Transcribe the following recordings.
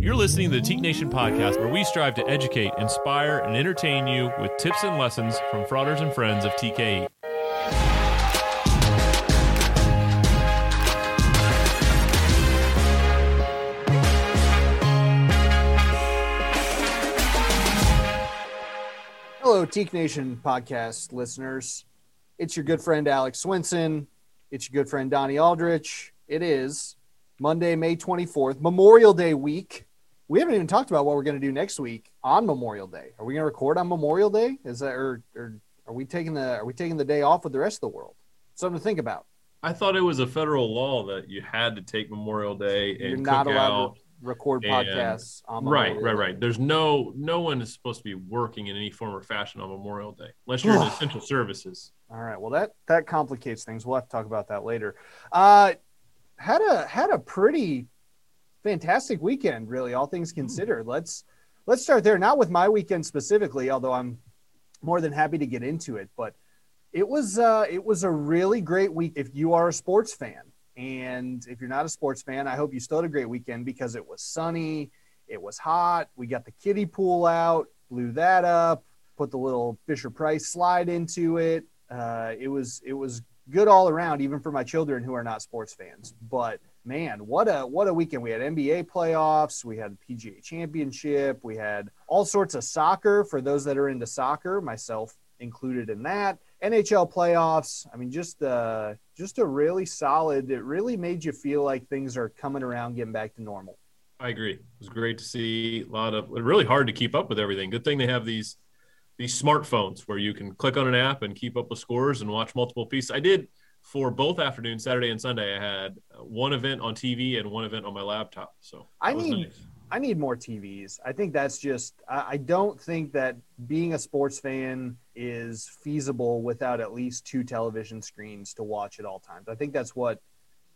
You're listening to the Teke Nation podcast, where we strive to educate, inspire, and entertain you with tips and lessons from fraters and friends of TKE. Hello, Teke Nation podcast listeners. It's your good friend Alex Swinson. It's your good friend Donnie Aldrich. It is Monday, May 24th, Memorial Day week. We haven't even talked about what we're going to do next week on Memorial Day. Are we going to record on Memorial Day? Is that or, or are we taking the are we taking the day off with the rest of the world? Something to think about. I thought it was a federal law that you had to take Memorial Day and You're not allowed to record and- podcasts on Right, Memorial right, Day. right. There's no no one is supposed to be working in any form or fashion on Memorial Day unless you're in essential services. All right. Well, that that complicates things. We'll have to talk about that later. Uh, had a had a pretty fantastic weekend, really, all things considered. Let's let's start there. Not with my weekend specifically, although I'm more than happy to get into it. But it was uh, it was a really great week. If you are a sports fan, and if you're not a sports fan, I hope you still had a great weekend because it was sunny, it was hot. We got the kiddie pool out, blew that up, put the little Fisher Price slide into it. Uh, it was it was good all around, even for my children who are not sports fans. But man, what a what a weekend! We had NBA playoffs, we had PGA Championship, we had all sorts of soccer for those that are into soccer, myself included in that. NHL playoffs. I mean, just uh, just a really solid. It really made you feel like things are coming around, getting back to normal. I agree. It was great to see a lot of really hard to keep up with everything. Good thing they have these these smartphones where you can click on an app and keep up with scores and watch multiple pieces. I did for both afternoons, Saturday and Sunday. I had uh, one event on TV and one event on my laptop. So I need- nice. I need more TVs. I think that's just, I, I don't think that being a sports fan is feasible without at least two television screens to watch at all times. I think that's what,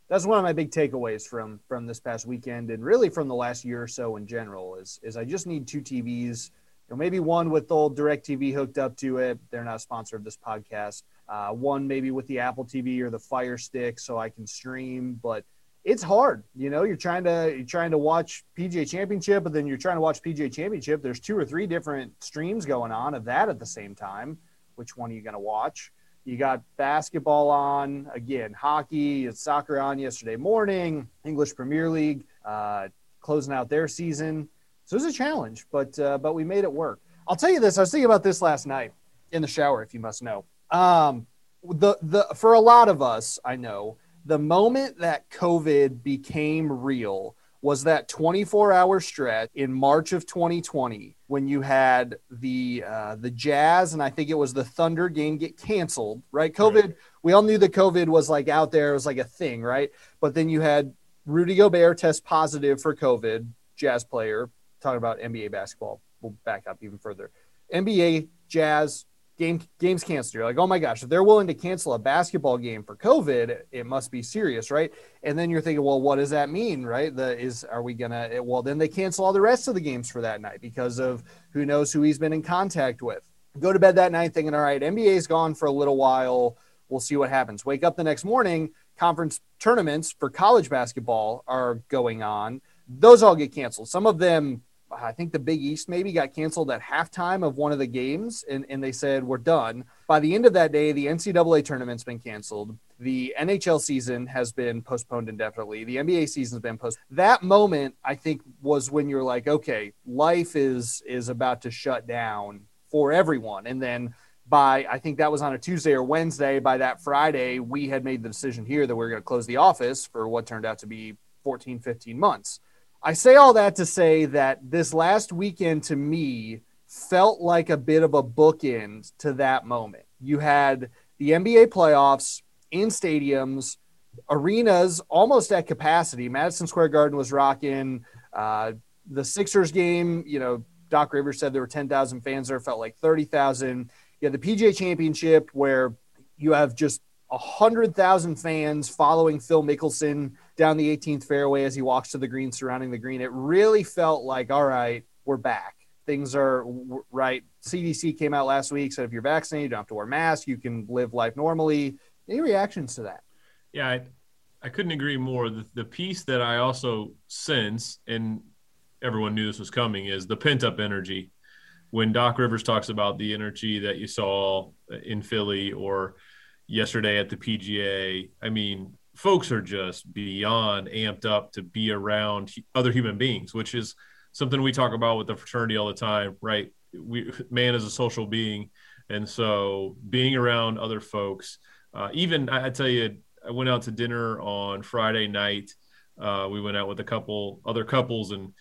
that's one of my big takeaways from, from this past weekend and really from the last year or so in general is, is I just need two TVs, you know, maybe one with the old DirecTV hooked up to it. They're not a sponsor of this podcast. Uh, one maybe with the Apple TV or the Fire Stick so I can stream, but it's hard. You know, you're trying to you're trying to watch PGA Championship, but then you're trying to watch PGA Championship. There's two or three different streams going on of that at the same time. Which one are you going to watch? You got basketball on again, hockey, soccer on yesterday morning, English Premier League uh, closing out their season. So it was a challenge, but uh, but we made it work. I'll tell you this. I was thinking about this last night in the shower, if you must know. Um, the the for a lot of us, I know the moment that COVID became real was that 24 hour stretch in March of 2020 when you had the uh, the Jazz and I think it was the Thunder game get canceled. Right, COVID. We all knew that COVID was like out there. It was like a thing, right? But then you had Rudy Gobert test positive for COVID. Jazz player talking about NBA basketball. We'll back up even further. NBA Jazz game games canceled. You're like, oh my gosh, if they're willing to cancel a basketball game for COVID, it must be serious, right? And then you're thinking, well, what does that mean, right? The is are we gonna? Well, then they cancel all the rest of the games for that night because of who knows who he's been in contact with. Go to bed that night thinking, all right, NBA's gone for a little while. We'll see what happens. Wake up the next morning. Conference tournaments for college basketball are going on. Those all get canceled. Some of them I think the Big East maybe got canceled at halftime of one of the games, and, and they said, We're done. By the end of that day, the NCAA tournament's been canceled. The NHL season has been postponed indefinitely. The NBA season's been postponed. That moment, I think, was when you're like, okay, life is is about to shut down for everyone. And then by I think that was on a Tuesday or Wednesday. By that Friday, we had made the decision here that we are going to close the office for what turned out to be 14, 15 months. I say all that to say that this last weekend to me felt like a bit of a bookend to that moment. You had the NBA playoffs in stadiums, arenas almost at capacity. Madison Square Garden was rocking. Uh, the Sixers game, you know, Doc Rivers said there were 10,000 fans there, felt like 30,000. You had the PGA Championship where you have just 100,000 fans following Phil Mickelson down the 18th fairway as he walks to the green surrounding the green. It really felt like, all right, we're back. Things are right. CDC came out last week, said if you're vaccinated, you don't have to wear masks. You can live life normally. Any reactions to that? Yeah, I, I couldn't agree more. The, the piece that I also sense, and everyone knew this was coming is the pent up energy. When Doc Rivers talks about the energy that you saw in Philly or yesterday at the PGA, I mean, folks are just beyond amped up to be around other human beings, which is something we talk about with the fraternity all the time, right? We man is a social being, and so being around other folks, uh, even I, I tell you, I went out to dinner on Friday night. Uh, we went out with a couple other couples, and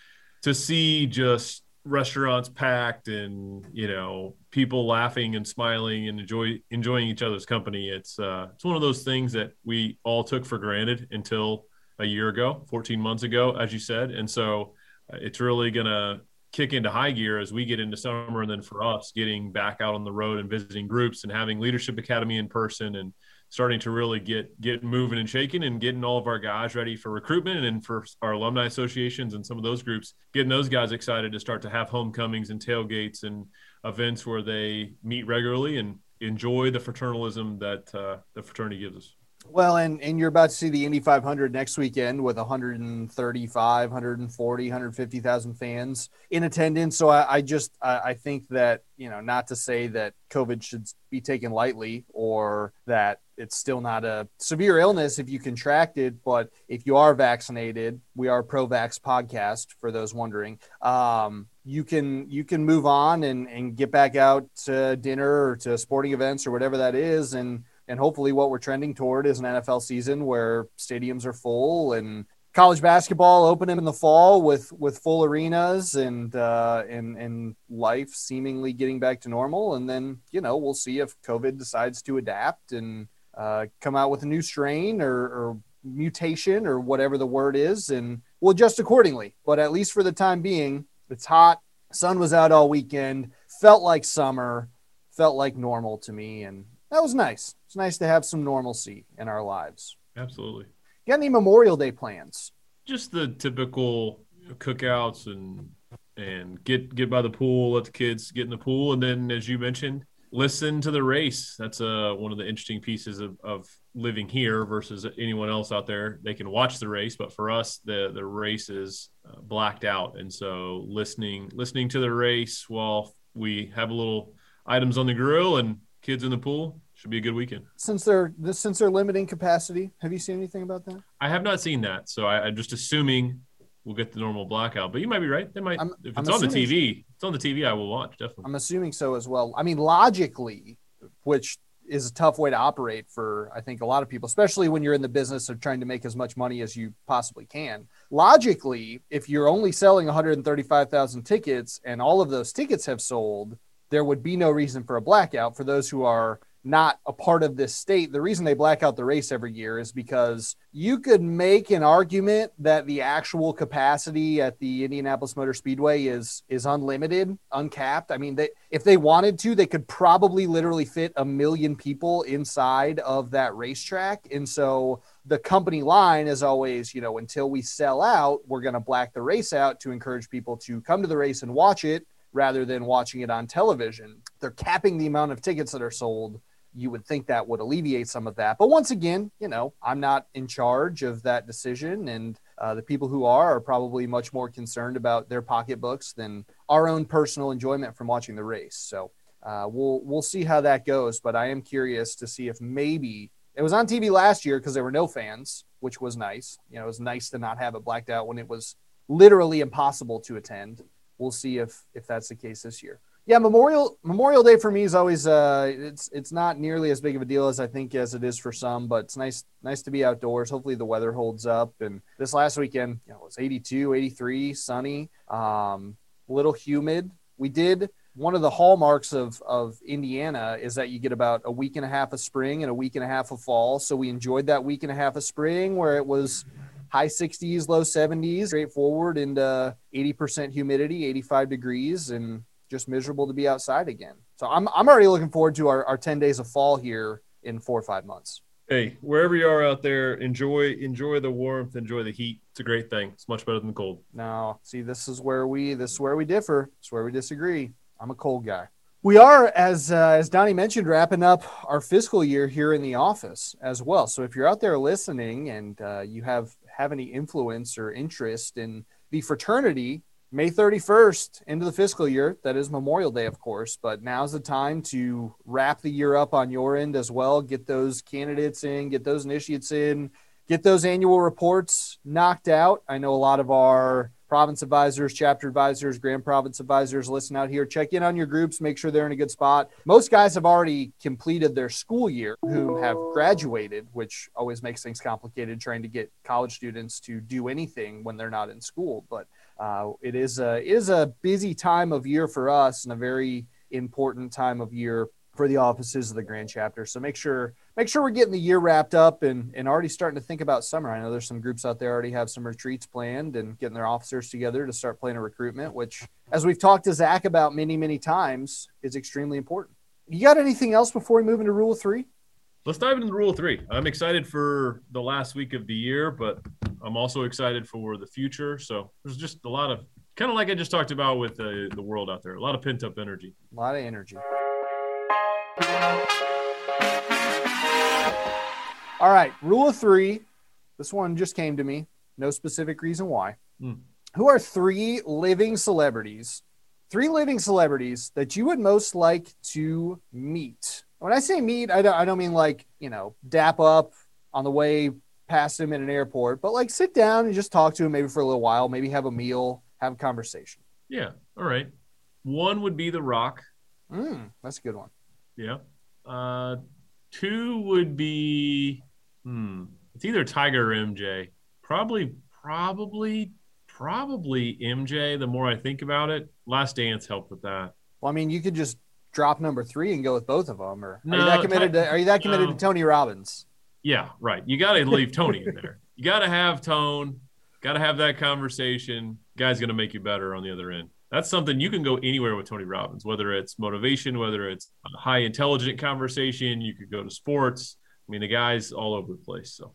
to see just restaurants packed and you know people laughing and smiling and enjoy enjoying each other's company it's uh it's one of those things that we all took for granted until a year ago 14 months ago as you said. And so uh, it's really gonna kick into high gear as we get into summer and then for us getting back out on the road and visiting groups and having leadership academy in person and starting to really get get moving and shaking and getting all of our guys ready for recruitment and for our alumni associations and some of those groups getting those guys excited to start to have homecomings and tailgates and events where they meet regularly and enjoy the fraternalism that uh, the fraternity gives us well, and, and you're about to see the Indy 500 next weekend with 135, 140, 150,000 fans in attendance. So I, I just I, I, think that you know not to say that COVID should be taken lightly or that it's still not a severe illness if you contract it, but if you are vaccinated, we are pro-vax podcast for those wondering. Um, you can you can move on and, and get back out to dinner or to sporting events or whatever that is and and hopefully, what we're trending toward is an NFL season where stadiums are full and college basketball opening in the fall with with full arenas and uh, and and life seemingly getting back to normal. And then you know we'll see if COVID decides to adapt and uh, come out with a new strain or, or mutation or whatever the word is, and we'll adjust accordingly. But at least for the time being, it's hot. Sun was out all weekend. Felt like summer. Felt like normal to me, and that was nice. It's nice to have some normalcy in our lives. Absolutely. got any Memorial Day plans? Just the typical cookouts and and get get by the pool, let the kids get in the pool, and then as you mentioned, listen to the race. That's uh, one of the interesting pieces of, of living here versus anyone else out there. They can watch the race, but for us, the the race is uh, blacked out, and so listening listening to the race while we have a little items on the grill and kids in the pool. Should be a good weekend. Since they're since they're limiting capacity, have you seen anything about that? I have not seen that, so I, am just assuming we'll get the normal blackout. But you might be right. They might. I'm, if it's I'm on the TV, it's on the TV. I will watch definitely. I'm assuming so as well. I mean, logically, which is a tough way to operate for I think a lot of people, especially when you're in the business of trying to make as much money as you possibly can. Logically, if you're only selling 135,000 tickets and all of those tickets have sold, there would be no reason for a blackout for those who are not a part of this state. The reason they black out the race every year is because you could make an argument that the actual capacity at the Indianapolis Motor Speedway is is unlimited, uncapped. I mean, they if they wanted to, they could probably literally fit a million people inside of that racetrack. And so the company line is always, you know, until we sell out, we're going to black the race out to encourage people to come to the race and watch it rather than watching it on television. They're capping the amount of tickets that are sold. You would think that would alleviate some of that. But once again, you know, I'm not in charge of that decision. And uh, the people who are are probably much more concerned about their pocketbooks than our own personal enjoyment from watching the race. So uh, we'll, we'll see how that goes. But I am curious to see if maybe it was on TV last year because there were no fans, which was nice. You know, it was nice to not have it blacked out when it was literally impossible to attend we'll see if if that's the case this year. Yeah, Memorial Memorial Day for me is always uh, it's it's not nearly as big of a deal as I think as it is for some, but it's nice nice to be outdoors. Hopefully the weather holds up. And this last weekend, you know, it was 82, 83, sunny, um, a little humid. We did one of the hallmarks of of Indiana is that you get about a week and a half of spring and a week and a half of fall. So we enjoyed that week and a half of spring where it was high 60s, low 70s, straightforward into 80% humidity, 85 degrees, and just miserable to be outside again. So I'm, I'm already looking forward to our, our 10 days of fall here in four or five months. Hey, wherever you are out there, enjoy enjoy the warmth, enjoy the heat. It's a great thing. It's much better than the cold. No, see, this is where we this is where we differ. It's where we disagree. I'm a cold guy. We are, as uh, as Donnie mentioned, wrapping up our fiscal year here in the office as well. So if you're out there listening and uh, you have have any influence or interest in the fraternity, May 31st into the fiscal year. That is Memorial Day, of course, but now's the time to wrap the year up on your end as well. Get those candidates in, get those initiates in, get those annual reports knocked out. I know a lot of our province advisors, chapter advisors, grand province advisors listen out here. Check in on your groups, make sure they're in a good spot. Most guys have already completed their school year who have graduated, which always makes things complicated trying to get college students to do anything when they're not in school. But uh, it is a it is a busy time of year for us and a very important time of year for the offices of the grand chapter. So make sure make sure we're getting the year wrapped up and, and already starting to think about summer. I know there's some groups out there already have some retreats planned and getting their officers together to start planning recruitment, which as we've talked to Zach about many, many times is extremely important. You got anything else before we move into rule three? Let's dive into rule three. I'm excited for the last week of the year, but I'm also excited for the future. So there's just a lot of kind of like I just talked about with the, the world out there, a lot of pent up energy. A lot of energy. All right, rule of three. This one just came to me. No specific reason why. Mm. Who are three living celebrities? Three living celebrities that you would most like to meet. When I say meet, I don't, I don't mean like, you know, dap up on the way past him in an airport, but like sit down and just talk to him maybe for a little while, maybe have a meal, have a conversation. Yeah. All right. One would be The Rock. Mm, that's a good one. Yeah. Uh, two would be Hmm. It's either Tiger or MJ. Probably, probably, probably MJ. The more I think about it, Last Dance helped with that. Well, I mean, you could just drop number three and go with both of them, or no, are you that committed? to, are you that committed no. to Tony Robbins? Yeah, right. You got to leave Tony in there. You got to have tone. Got to have that conversation. Guy's going to make you better on the other end. That's something you can go anywhere with Tony Robbins, whether it's motivation, whether it's a high intelligent conversation. You could go to sports I mean, the guy's all over the place. So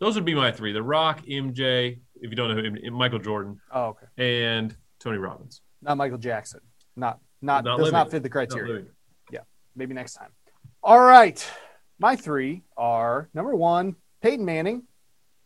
those would be my three: The Rock, MJ, if you don't know him, Michael Jordan. Oh, okay. And Tony Robbins. Not Michael Jackson. Not not, not does living. not fit the criteria. Yeah, maybe next time. All right, my three are number one, Peyton Manning.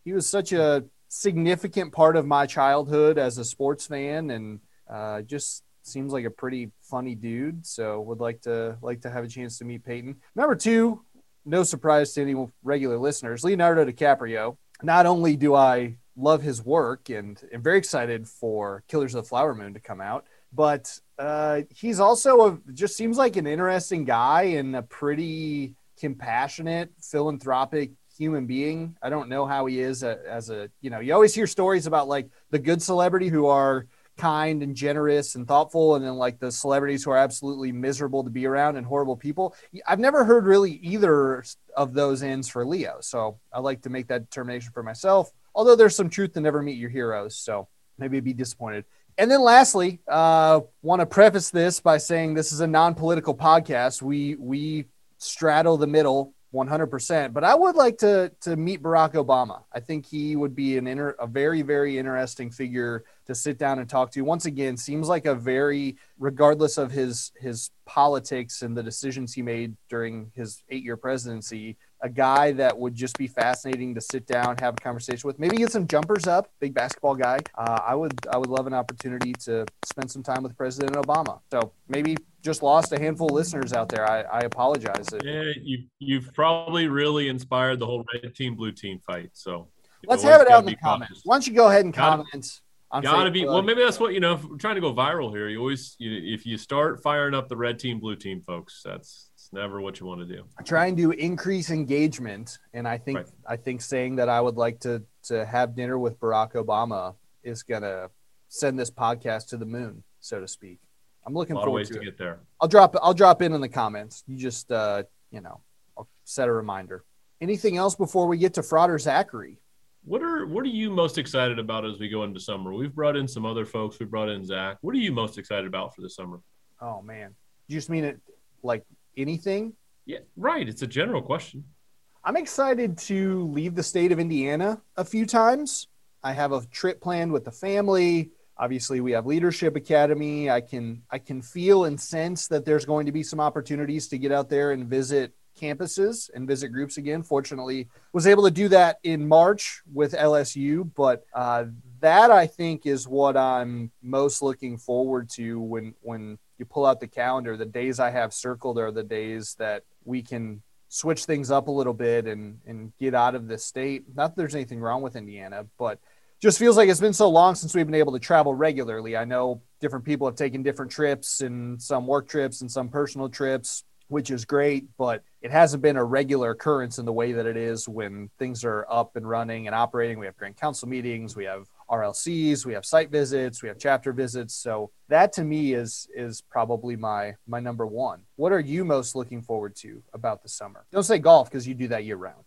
He was such a significant part of my childhood as a sports fan, and uh, just seems like a pretty funny dude. So would like to like to have a chance to meet Peyton. Number two, no surprise to any regular listeners, Leonardo DiCaprio. Not only do I love his work and am very excited for Killers of the Flower Moon to come out, but uh, he's also a, just seems like an interesting guy and a pretty compassionate, philanthropic human being. I don't know how he is a, as a, you know, you always hear stories about like the good celebrity who are kind and generous and thoughtful and then like the celebrities who are absolutely miserable to be around and horrible people i've never heard really either of those ends for leo so i like to make that determination for myself although there's some truth to never meet your heroes so maybe be disappointed and then lastly uh want to preface this by saying this is a non-political podcast. We we straddle the middle 100%. But I would like to to meet Barack Obama. I think he would be an inter, a very very interesting figure to sit down and talk to. Once again, seems like a very regardless of his his politics and the decisions he made during his 8-year presidency, a guy that would just be fascinating to sit down, have a conversation with. Maybe get some jumpers up. Big basketball guy. Uh, I would I would love an opportunity to spend some time with President Obama. So maybe just lost a handful of listeners out there. I, I apologize. Yeah, you you've probably really inspired the whole red team blue team fight. So let's have it out in the comments. Cautious. Why don't you go ahead and gotta, comment? Gotta be well. Maybe that's what you know. If we're trying to go viral here, you always you, if you start firing up the red team, blue team, folks, that's never what you want to do. Trying to increase engagement, and I think right. I think saying that I would like to to have dinner with Barack Obama is gonna send this podcast to the moon, so to speak. I'm looking forward to, to get there. I'll drop I'll drop in in the comments. You just uh, you know, I'll set a reminder. Anything else before we get to Frater Zachary? What are what are you most excited about as we go into summer? We've brought in some other folks. We brought in Zach. What are you most excited about for the summer? Oh man, you just mean it like anything? Yeah, right. It's a general question. I'm excited to leave the state of Indiana a few times. I have a trip planned with the family. Obviously, we have Leadership Academy. I can I can feel and sense that there's going to be some opportunities to get out there and visit campuses and visit groups again. Fortunately, was able to do that in March with LSU, but uh, that I think is what I'm most looking forward to when when you pull out the calendar. The days I have circled are the days that we can switch things up a little bit and and get out of the state. Not that there's anything wrong with Indiana, but just feels like it's been so long since we've been able to travel regularly. I know different people have taken different trips and some work trips and some personal trips which is great, but it hasn't been a regular occurrence in the way that it is when things are up and running and operating. We have grand council meetings, we have RLCs, we have site visits, we have chapter visits. So that to me is is probably my my number one. What are you most looking forward to about the summer? Don't say golf because you do that year round.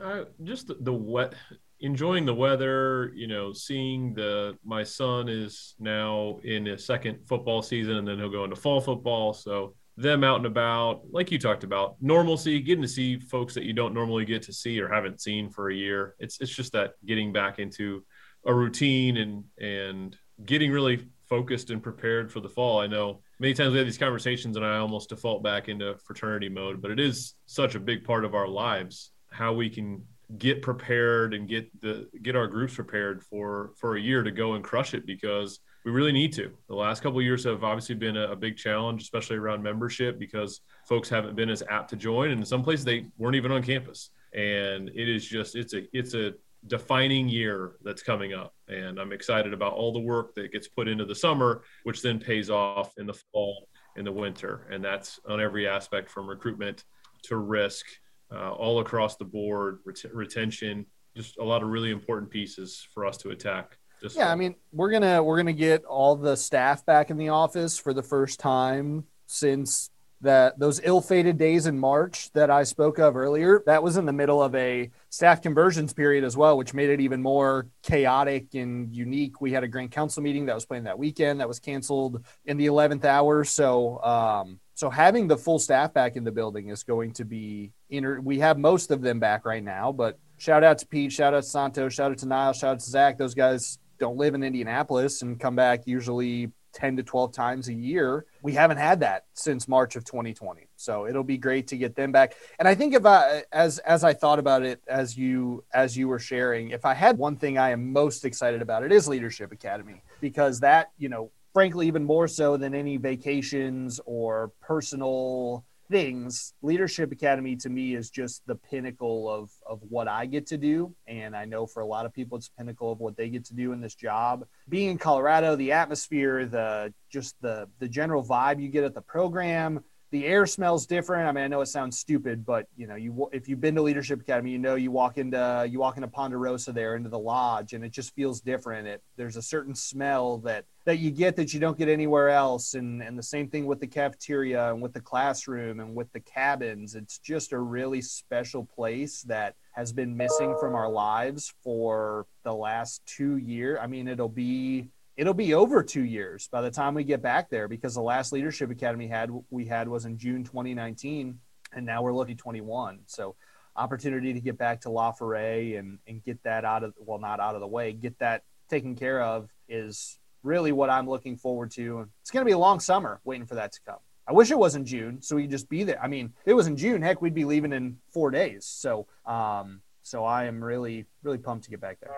Uh, just the, the wet enjoying the weather you know seeing the my son is now in his second football season and then he'll go into fall football so them out and about, like you talked about, normalcy, getting to see folks that you don't normally get to see or haven't seen for a year. It's it's just that getting back into a routine and and getting really focused and prepared for the fall. I know many times we have these conversations and I almost default back into fraternity mode, but it is such a big part of our lives how we can get prepared and get the get our groups prepared for for a year to go and crush it because we really need to. The last couple years have obviously been a, a, big challenge, especially around membership, because folks haven't been as apt to join, and in some places they weren't even on campus. And it is just it's a it's a defining year that's coming up, and I'm excited about all the work that gets put into the summer, which then pays off in the fall, in the winter, and that's on every aspect from recruitment to risk, uh, all across the board, ret- retention, just a lot of really important pieces for us to attack. Just yeah, I mean, we're gonna we're gonna get all the staff back in the office for the first time since that those ill-fated days in March that I spoke of earlier. That was in the middle of a staff conversions period as well, which made it even more chaotic and unique. We had a grand council meeting that was planned that weekend that was canceled in the 11th hour. So, um, so having the full staff back in the building is going to be inter- we have most of them back right now, but shout out to Pete, shout out to Santo, shout out to Niall, shout out to Zach. Those guys don't live in Indianapolis and come back usually 10 to 12 times a year. We haven't had that since March of 2020. So it'll be great to get them back. And I think if I as as I thought about it as you as you were sharing, if I had one thing I am most excited about, it is Leadership Academy because that, you know, frankly even more so than any vacations or personal things, Leadership Academy to me is just the pinnacle of of what I get to do, and I know for a lot of people it's pinnacle of what they get to do in this job. Being in Colorado, the atmosphere, the just the the general vibe you get at the program, the air smells different. I mean, I know it sounds stupid, but you know, you if you've been to Leadership Academy, you know you walk into you walk into Ponderosa there into the lodge, and it just feels different. It there's a certain smell that that you get that you don't get anywhere else, and and the same thing with the cafeteria and with the classroom and with the cabins. It's just a really special place that has been missing from our lives for the last two years. I mean, it'll be it'll be over two years by the time we get back there because the last leadership academy had we had was in June 2019, and now we're looking 21. So opportunity to get back to La Foret and and get that out of well not out of the way, get that taken care of is really what I'm looking forward to. It's going to be a long summer waiting for that to come. I wish it was in June so we could just be there. I mean, if it was in June, heck, we'd be leaving in four days. So, um, so I am really, really pumped to get back there.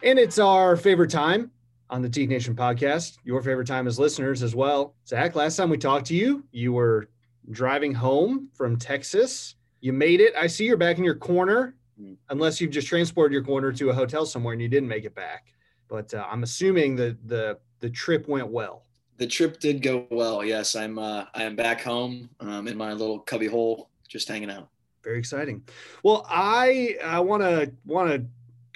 And it's our favorite time on the Teke Nation podcast. Your favorite time as listeners as well. Zach, last time we talked to you, you were driving home from Texas. You made it. I see you're back in your corner, hmm. unless you've just transported your corner to a hotel somewhere and you didn't make it back. But uh, I'm assuming that the the trip went well. The trip did go well. Yes, I'm. Uh, I am back home um, in my little cubby hole, just hanging out. Very exciting. Well, I I want to want to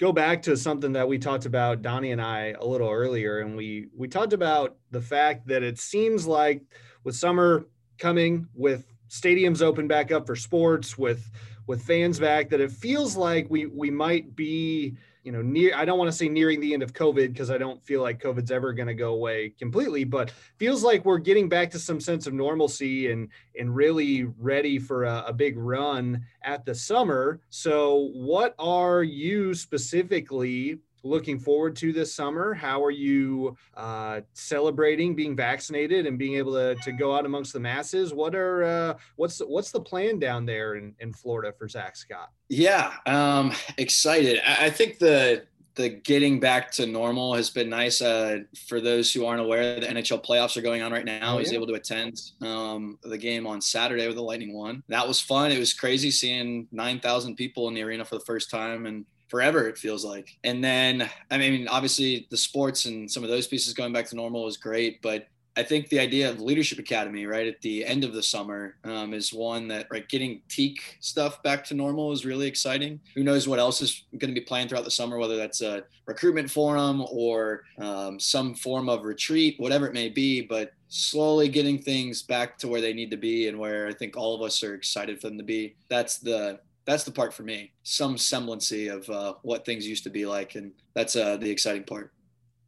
go back to something that we talked about Donnie and I a little earlier and we we talked about the fact that it seems like with summer coming with stadiums open back up for sports with with fans back that it feels like we we might be you know near i don't want to say nearing the end of covid because i don't feel like covid's ever going to go away completely but feels like we're getting back to some sense of normalcy and and really ready for a, a big run at the summer. So what are you specifically looking forward to this summer? How are you uh, celebrating being vaccinated and being able to, to go out amongst the masses? What are uh, what's what's the plan down there in, in Florida for Zach Scott? Yeah, um, excited. I, I think the the getting back to normal has been nice. Uh, for those who aren't aware, the NHL playoffs are going on right now. Oh, I was able to attend um, the game on Saturday with the Lightning one. That was fun. It was crazy seeing 9,000 people in the arena for the first time and forever, it feels like. And then, I mean, obviously the sports and some of those pieces going back to normal was great, but I think the idea of Leadership Academy, right, at the end of the summer um, is one that, right, getting Teke stuff back to normal is really exciting. Who knows what else is going to be planned throughout the summer, whether that's a recruitment forum or um, some form of retreat, whatever it may be. But slowly getting things back to where they need to be and where I think all of us are excited for them to be. That's the that's the part for me. Some semblance of uh, what things used to be like, and that's uh, the exciting part.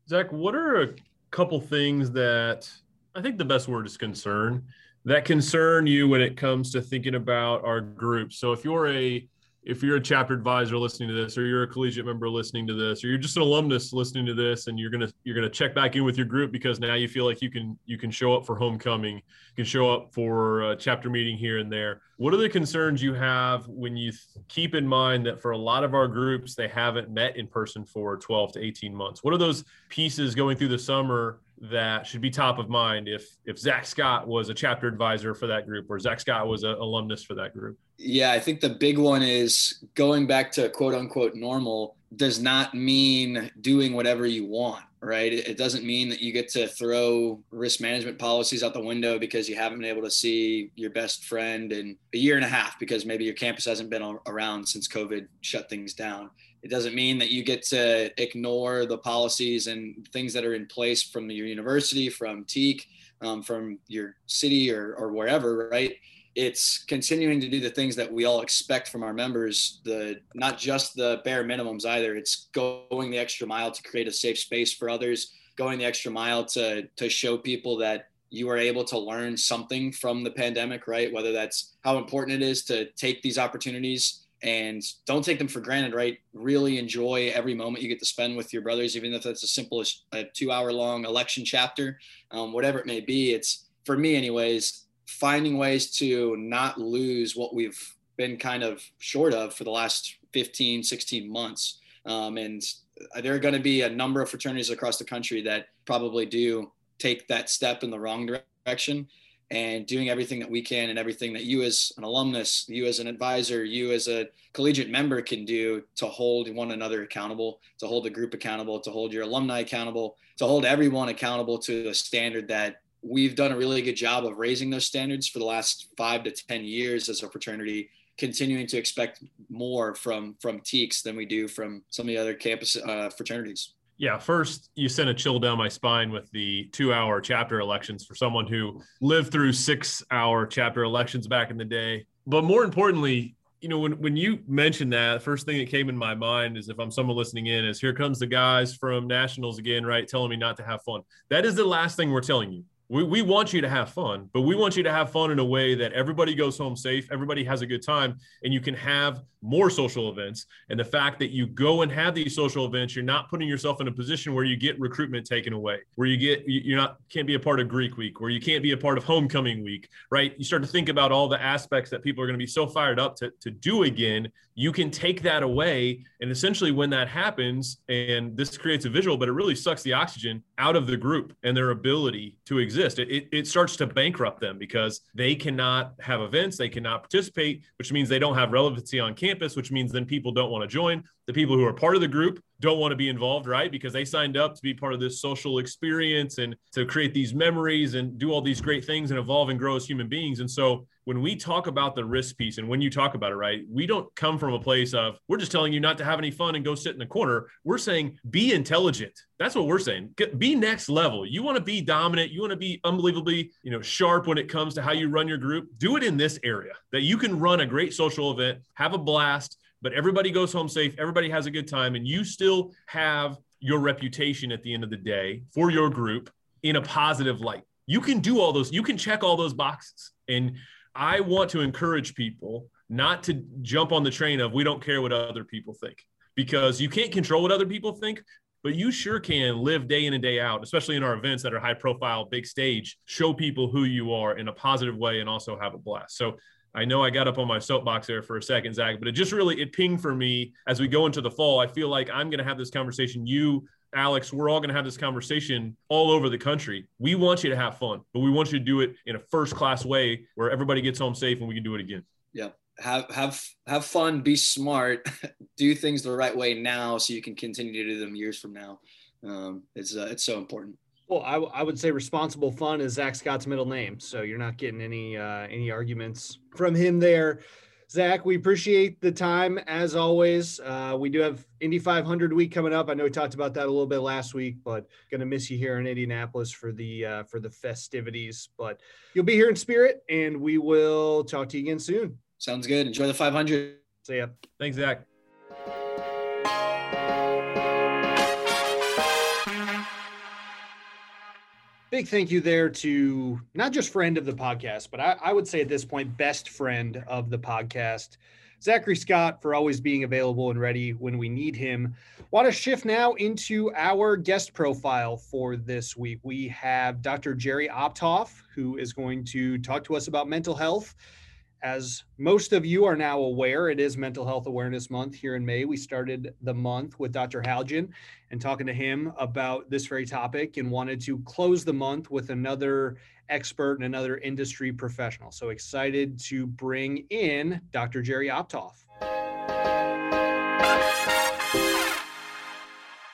Zach, what are a couple things that I think the best word is concern that concern you when it comes to thinking about our group. So if you're a if you're a chapter advisor listening to this or you're a collegiate member listening to this or you're just an alumnus listening to this and you're going to you're going to check back in with your group because now you feel like you can you can show up for homecoming you can show up for a chapter meeting here and there. What are the concerns you have when you keep in mind that for a lot of our groups they haven't met in person for 12 to 18 months? What are those pieces going through the summer that should be top of mind if if Zach Scott was a chapter advisor for that group or Zach Scott was an alumnus for that group? Yeah, I think the big one is going back to quote unquote normal does not mean doing whatever you want, right? It doesn't mean that you get to throw risk management policies out the window because you haven't been able to see your best friend in a year and a half because maybe your campus hasn't been around since COVID shut things down. It doesn't mean that you get to ignore the policies and things that are in place from your university, from Teke, um, from your city or, or wherever, right? It's continuing to do the things that we all expect from our members, the not just the bare minimums either. It's going the extra mile to create a safe space for others, going the extra mile to to show people that you are able to learn something from the pandemic, right? Whether that's how important it is to take these opportunities and don't take them for granted, right? Really enjoy every moment you get to spend with your brothers, even if that's as simple as a two hour long election chapter, um, whatever it may be. It's for me, anyways, finding ways to not lose what we've been kind of short of for the last 15, 16 months. Um, and there are going to be a number of fraternities across the country that probably do take that step in the wrong direction and doing everything that we can and everything that you as an alumnus, you as an advisor, you as a collegiate member can do to hold one another accountable, to hold the group accountable, to hold your alumni accountable, to hold everyone accountable to a standard that we've done a really good job of raising those standards for the last five to 10 years as a fraternity continuing to expect more from from Tekes than we do from some of the other campus uh, fraternities. Yeah, first you sent a chill down my spine with the two-hour chapter elections for someone who lived through six-hour chapter elections back in the day. But more importantly, you know, when when you mentioned that, first thing that came in my mind is if I'm someone listening in, is here comes the guys from nationals again, right? Telling me not to have fun. That is the last thing we're telling you we, we want you to have fun, but we want you to have fun in a way that everybody goes home safe, everybody has a good time, and you can have more social events. And the fact that you go and have these social events, you're not putting yourself in a position where you get recruitment taken away, where you get you're not can't be a part of Greek week, where you can't be a part of homecoming week, right? You start to think about all the aspects that people are going to be so fired up to, to do again. You can take that away. And essentially when that happens, and this creates a visual, but it really sucks the oxygen out of the group and their ability to exist. It, it, it starts to bankrupt them because they cannot have events, they cannot participate, which means they don't have relevancy on campus, which means then people don't want to join. The people who are part of the group don't want to be involved, right? Because they signed up to be part of this social experience and to create these memories and do all these great things and evolve and grow as human beings. And so when we talk about the risk piece and when you talk about it, right, we don't come from a place of we're just telling you not to have any fun and go sit in the corner. We're saying be intelligent. That's what we're saying. Be next level. You want to be dominant. You want to be unbelievably, you know, sharp when it comes to how you run your group. Do it in this area that you can run a great social event, have a blast, but everybody goes home safe. Everybody has a good time, and you still have your reputation at the end of the day for your group in a positive light. You can do all those, you can check all those boxes. And I want to encourage people not to jump on the train of we don't care what other people think. because you can't control what other people think, but you sure can live day in and day out, especially in our events that are high profile, big stage, show people who you are in a positive way and also have a blast. So I know I got up on my soapbox there for a second, Zach, but it just really it pinged for me as we go into the fall. I feel like I'm going to have this conversation. You, Alex, we're all going to have this conversation all over the country. We want you to have fun, but we want you to do it in a first class way where everybody gets home safe and we can do it again. Yeah. Have have have fun, be smart, do things the right way now so you can continue to do them years from now. Um, it's uh, it's so important. Well, I, w- I would say responsible fun is Zach Scott's middle name, so you're not getting any uh, any arguments from him there. Zach, we appreciate the time as always. Uh, we do have Indy 500 week coming up. I know we talked about that a little bit last week, but gonna miss you here in Indianapolis for the uh, for the festivities. But you'll be here in spirit, and we will talk to you again soon. Sounds good. Enjoy the 500. See ya. Thanks, Zach. Big thank you there to not just friend of the podcast, but I, I, would say at this point, best friend of the podcast, Zachary Scott, for always being available and ready when we need him. Want to shift now into our guest profile for this week. We have Dr. Jerry Optoff, who is going to talk to us about mental health as most of you are now aware, it is Mental Health Awareness Month here in May. We started the month with Dr. Haljan and talking to him about this very topic and wanted to close the month with another expert and another industry professional. So excited to bring in Dr. Jerry Optoff.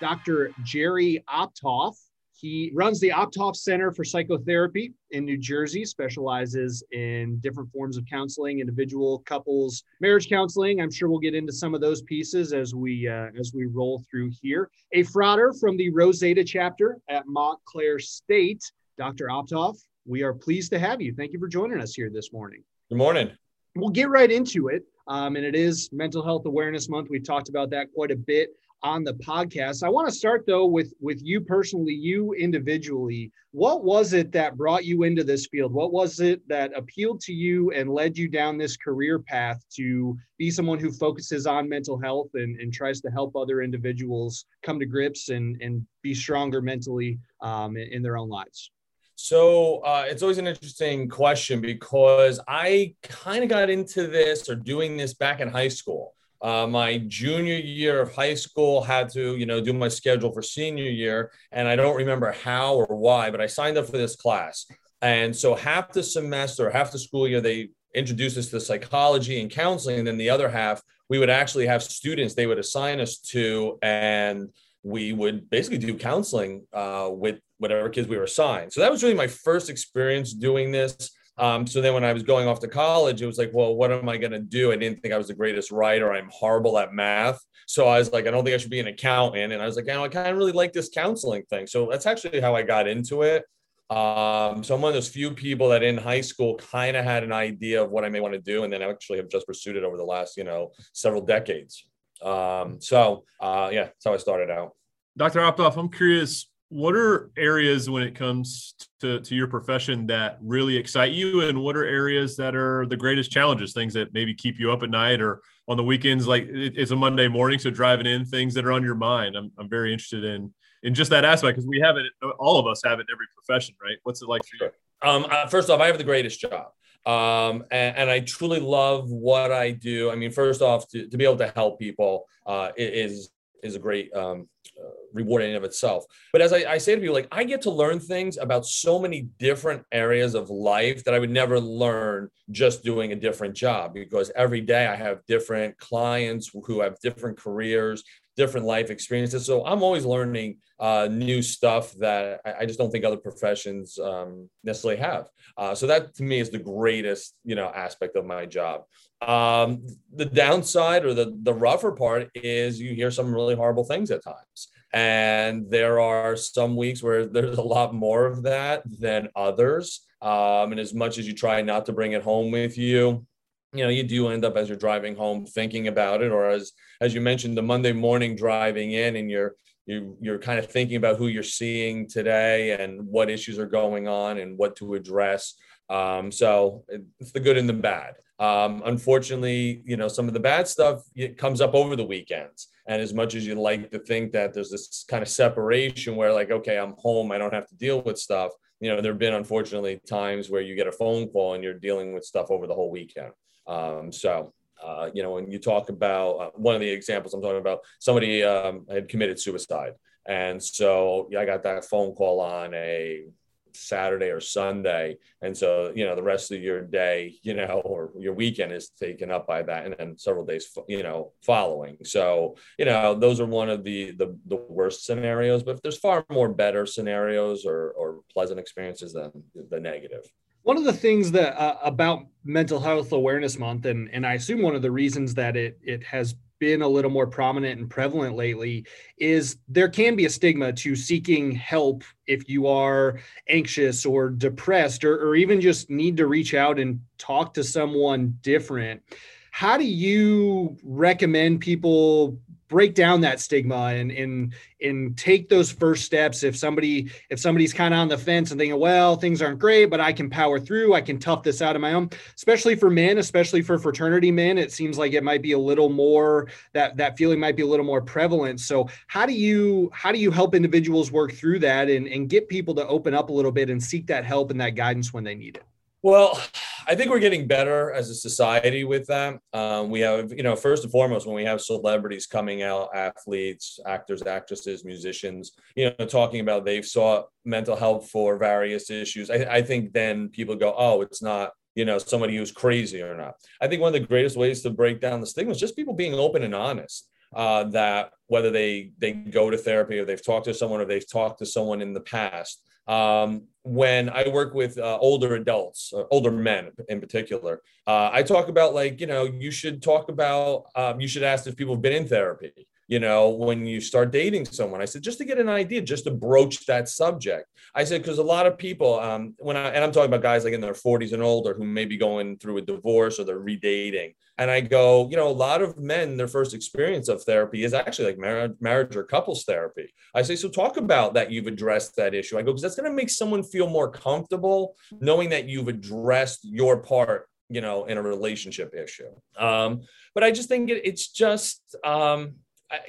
Dr. Jerry Optoff he runs the Optoff Center for Psychotherapy in New Jersey, specializes in different forms of counseling, individual, couples, marriage counseling. I'm sure we'll get into some of those pieces as we uh, as we roll through here. A Frater from the Rosetta chapter at Montclair State, Dr. Optoff. We are pleased to have you. Thank you for joining us here this morning. Good morning. We'll get right into it. Um, and it is Mental Health Awareness Month. We've talked about that quite a bit on the podcast. I want to start though with with you personally, you individually. What was it that brought you into this field? What was it that appealed to you and led you down this career path to be someone who focuses on mental health and, and tries to help other individuals come to grips and, and be stronger mentally um, in, in their own lives? So uh, it's always an interesting question because I kind of got into this or doing this back in high school uh, my junior year of high school had to you know do my schedule for senior year and i don't remember how or why but i signed up for this class. And so half the semester half the school year they introduced us to psychology and counseling and then the other half we would actually have students they would assign us to and we would basically do counseling uh, with whatever kids we were assigned. So that was really my first experience doing this um, so then when I was going off to college, it was like, well, what am I going to do? I didn't think I was the greatest writer. I'm horrible at math. So I was like, I don't think I should be an accountant. And I was like, you know, I kind of really like this counseling thing. So that's actually how I got into it. Um, so I'm one of those few people that in high school kind of had an idea of what I may want to do, and then actually have just pursued it over the last, you know, several decades. Um, so uh, yeah, that's how I started out. Dr. Optoff, I'm curious, what are areas when it comes to, to your profession that really excite you? And what are areas that are the greatest challenges things that maybe keep you up at night or on the weekends? Like it's a monday morning so driving in things that are on your mind. I'm, I'm very interested in in just that aspect because we have it all of us have it in every profession right? What's it like for you? Um, uh, first off i have the greatest job. Um, and, and, I truly love what I do. I mean, first off, to, to be able to help people uh, is is a great um, Uh, reward in of itself. But as I, I, say to people, like I get to learn things about so many different areas of life that I would never learn just doing a different job because every day I have different clients who have different careers, different life experiences. So I'm always learning uh, new stuff that I, I, just don't think other professions um, necessarily have. Uh, so that to me is the greatest, you know, aspect of my job. Um, the downside or the the rougher part is you hear some really horrible things at times, and there are some weeks where there's a lot more of that than others. Um, and as much as you try not to bring it home with you, you know you do end up as you're driving home thinking about it or as as you mentioned the monday morning driving in and you're you, you're kind of thinking about who you're seeing today and what issues are going on and what to address um, so it's the good and the bad Um, unfortunately, you know, some of the bad stuff it comes up over the weekends. And as much as you like to think that there's this kind of separation where, like, okay, I'm home, I don't have to deal with stuff. You know, there have been unfortunately times where you get a phone call and you're dealing with stuff over the whole weekend. Um, so, uh, you know, when you talk about uh, one of the examples I'm talking about, somebody um, had committed suicide. And so yeah, I got that phone call on a Saturday or Sunday. And so, you know, the rest of your day, you know, or your weekend is taken up by that and then several days, you know, following. So, you know, those are one of the the, the worst scenarios, but there's far more better scenarios or, or pleasant experiences than the negative. One of the things that uh, about mental health awareness month and and I assume one of the reasons that it it has been a little more prominent and prevalent lately is there can be a stigma to seeking help if you are anxious or depressed or, or even just need to reach out and talk to someone different. How do you recommend people break down that stigma and and and take those first steps. If somebody if somebody's kind of on the fence and thinking well things aren't great but i can power through i can tough this out on my own especially for men especially for fraternity men it seems like it might be a little more that that feeling might be a little more prevalent. So how do you how do you help individuals work through that and and get people to open up a little bit and seek that help and that guidance when they need it? Well, I think we're getting better as a society with that. Um, we have, you know, first and foremost, when we have celebrities coming out, athletes, actors, actresses, musicians, you know, talking about they've sought mental health for various issues. I, I think then people go, oh, it's not you know somebody who's crazy or not i think one of the greatest ways to break down the stigma is just people being open and honest uh, that whether they they go to therapy or they've talked to someone or they've talked to someone in the past. Um, when I work with uh, older adults, uh, older men in particular, uh, I talk about like, you know, you should talk about, um, you should ask if people have been in therapy you know, when you start dating someone. I said, just to get an idea, just to broach that subject. I said, because a lot of people, um, when I, and I'm talking about guys like in their 40s and older who may be going through a divorce or they're redating. And I go, you know, a lot of men, their first experience of therapy is actually like marriage, marriage or couples therapy. I say, so talk about that you've addressed that issue. I go, because that's going to make someone feel more comfortable knowing that you've addressed your part you know in a relationship issue um but i just think it, it's just um I,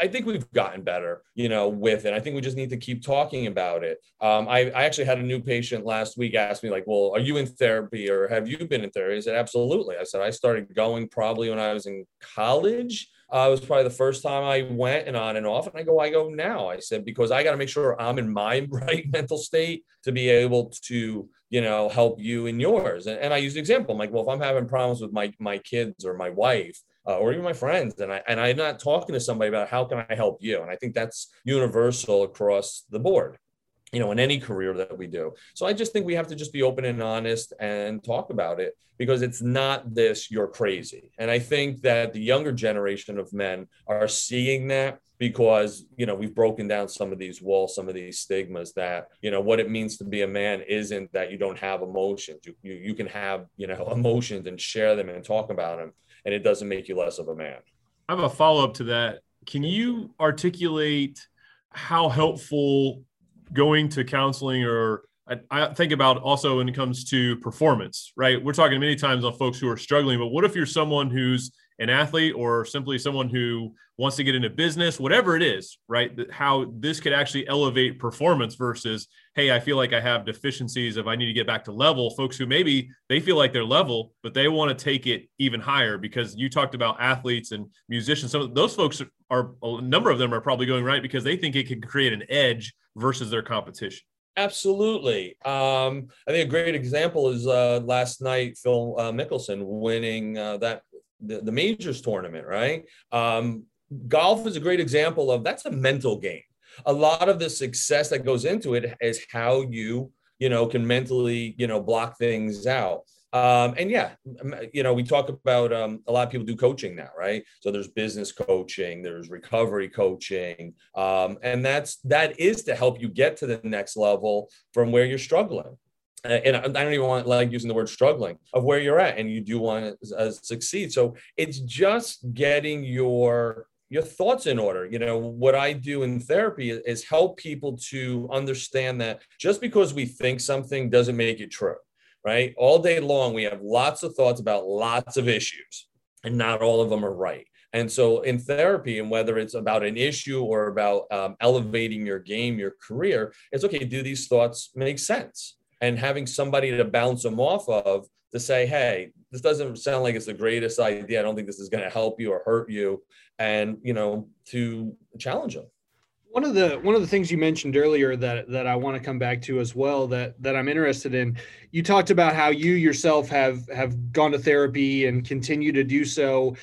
I think we've gotten better, you know, with it. I think we just need to keep talking about it. Um, I, I actually had a new patient last week ask me, like, well, are you in therapy or have you been in therapy? I said, absolutely. I said, I started going probably when I was in college. Uh, it was probably the first time I went and on and off. And I go, I go now. I said, because I got to make sure I'm in my right mental state to be able to, you know, help you in yours. And, and I use the example. I'm like, well, if I'm having problems with my, my kids or my wife, uh, or even my friends and I and I'm not talking to somebody about how can I help you? And I think that's universal across the board you know in any career that we do. So I just think we have to just be open and honest and talk about it because it's not this you're crazy. And I think that the younger generation of men are seeing that because you know we've broken down some of these walls some of these stigmas that you know what it means to be a man isn't that you don't have emotions. You, you, you can have you know emotions and share them and talk about them and it doesn't make you less of a man. I have a follow up to that. Can you articulate how helpful going to counseling or I, think about also when it comes to performance, right? We're talking many times on folks who are struggling, but what if you're someone who's an athlete or simply someone who wants to get into business, whatever it is, right? How this could actually elevate performance versus, hey, I feel like I have deficiencies if I need to get back to level. Folks who maybe they feel like they're level, but they want to take it even higher because you talked about athletes and musicians. Some of those folks are a number of them are probably going right because they think it can create an edge versus their competition. Absolutely. Um, I think a great example is uh, last night, Phil uh, Mickelson winning uh, that the, the majors tournament, right? Um, golf is a great example of that's a mental game. A lot of the success that goes into it is how you, you know, can mentally, you know, block things out. Um, and yeah, you know, we talk about um, a lot of people do coaching now, right? So there's business coaching, there's recovery coaching, um, and that's that is to help you get to the next level from where you're struggling. And I don't even want like using the word struggling of where you're at, and you do want to uh, succeed. So it's just getting your your thoughts in order. You know, what I do in therapy is, help people to understand that just because we think something doesn't make it true right? All day long, we have lots of thoughts about lots of issues, and not all of them are right. And so, in therapy, and whether it's about an issue or about um, elevating your game, your career, it's okay. Do these thoughts make sense? And having somebody to bounce them off of to say, hey, this doesn't sound like it's the greatest idea. I don't think this is going to help you or hurt you. And, you know, to challenge them. One of the one of the things you mentioned earlier that that I want to come back to as well that that I'm interested in. You talked about how you yourself have have gone to therapy and continue to do so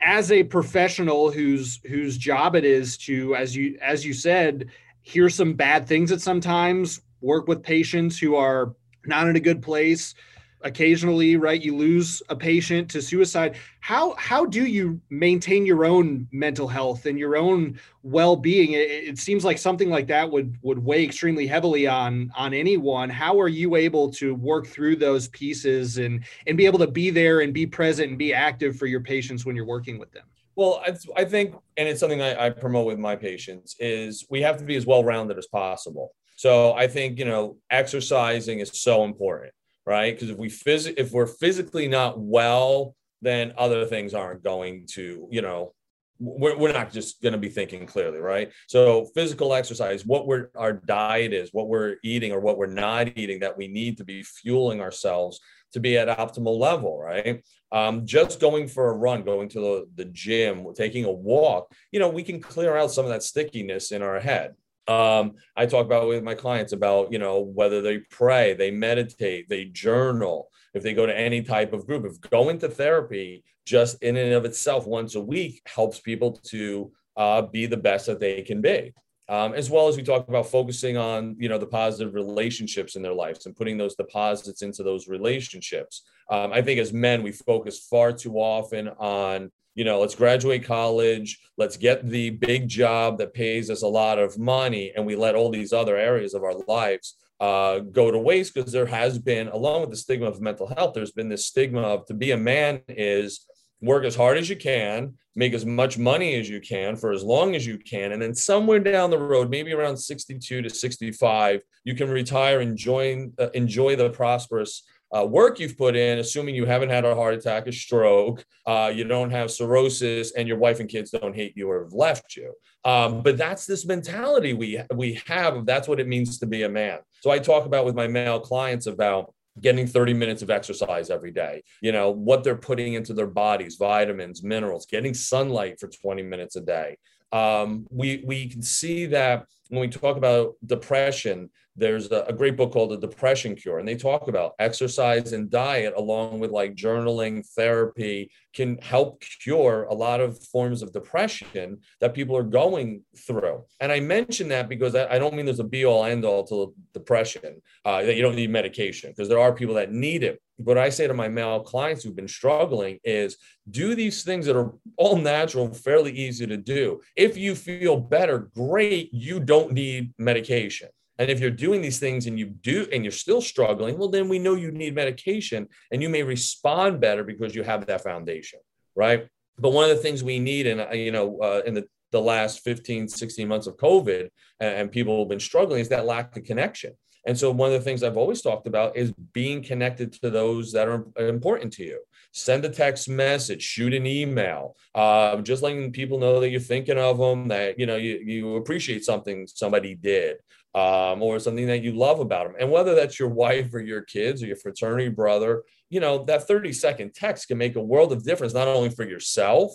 as a professional whose whose job it is to as you as you said hear some bad things at sometimes work with patients who are not in a good place occasionally right you lose a patient to suicide. How how do you maintain your own mental health and your own well-being? It, it, seems like something like that would would weigh extremely heavily on on anyone. How are you able to work through those pieces and and be able to be there and be present and be active for your patients when you're working with them? Well I, think and it's something I, I promote with my patients is we have to be as well-rounded as possible. So i think you know exercising is so important right? Because if we phys- if we're physically not well, then other things aren't going to, you know, we're, we're not just going to be thinking clearly, right? So physical exercise, what we're our diet is, what we're eating or what we're not eating that we need to be fueling ourselves to be at optimal level, right? Um, just going for a run, going to the, the gym, taking a walk, you know, we can clear out some of that stickiness in our head um, I talk about with my clients about, you know, whether they pray, they meditate, they journal, if they go to any type of group. If going to therapy just in and of itself once a week helps people to uh, be the best that they can be. Um, as well as we talk about focusing on you know the positive relationships in their lives and putting those deposits into those relationships um, i think as men we focus far too often on you know, let's graduate college, let's get the big job that pays us a lot of money, and we let all these other areas of our lives uh, go to waste because there has been, along with the stigma of mental health, there's been this stigma of to be a man is work as hard as you can, make as much money as you can for as long as you can, and then somewhere down the road, maybe around 62 to 65, you can retire and join, uh, enjoy the prosperous uh, work you've put in, assuming you haven't had a heart attack, a stroke, uh, you don't have cirrhosis, and your wife and kids don't hate you or have left you. Um, but that's this mentality we we have. That's what it means to be a man. So I talk about with my male clients about getting 30 minutes of exercise every day you know what they're putting into their bodies vitamins minerals getting sunlight for 20 minutes a day um, we we can see that when we talk about depression there's a, great book called the depression cure and they talk about exercise and diet along with like journaling therapy can help cure a lot of forms of depression that people are going through. And i mention that because i, I don't mean there's a be all end all to depression uh, that you don't need medication because there are people that need it. What i say to my male clients who've been struggling is do these things that are all natural fairly easy to do. If you feel better great you don't need medication and if you're doing these things and you do and you're still struggling, well, then we know you need medication and you may respond better because you have that foundation, right? But one of the things we need, and you know, uh, in the, the last 15, 16 months of COVID, and, and people have been struggling, is that lack of connection. And so, one of the things I've always talked about is being connected to those that are important to you. Send a text message, shoot an email, uh, just letting people know that you're thinking of them, that you know you, you appreciate something somebody did um, or something that you love about them. And whether that's your wife or your kids or your fraternity brother, you know, that 30 second text can make a world of difference, not only for yourself,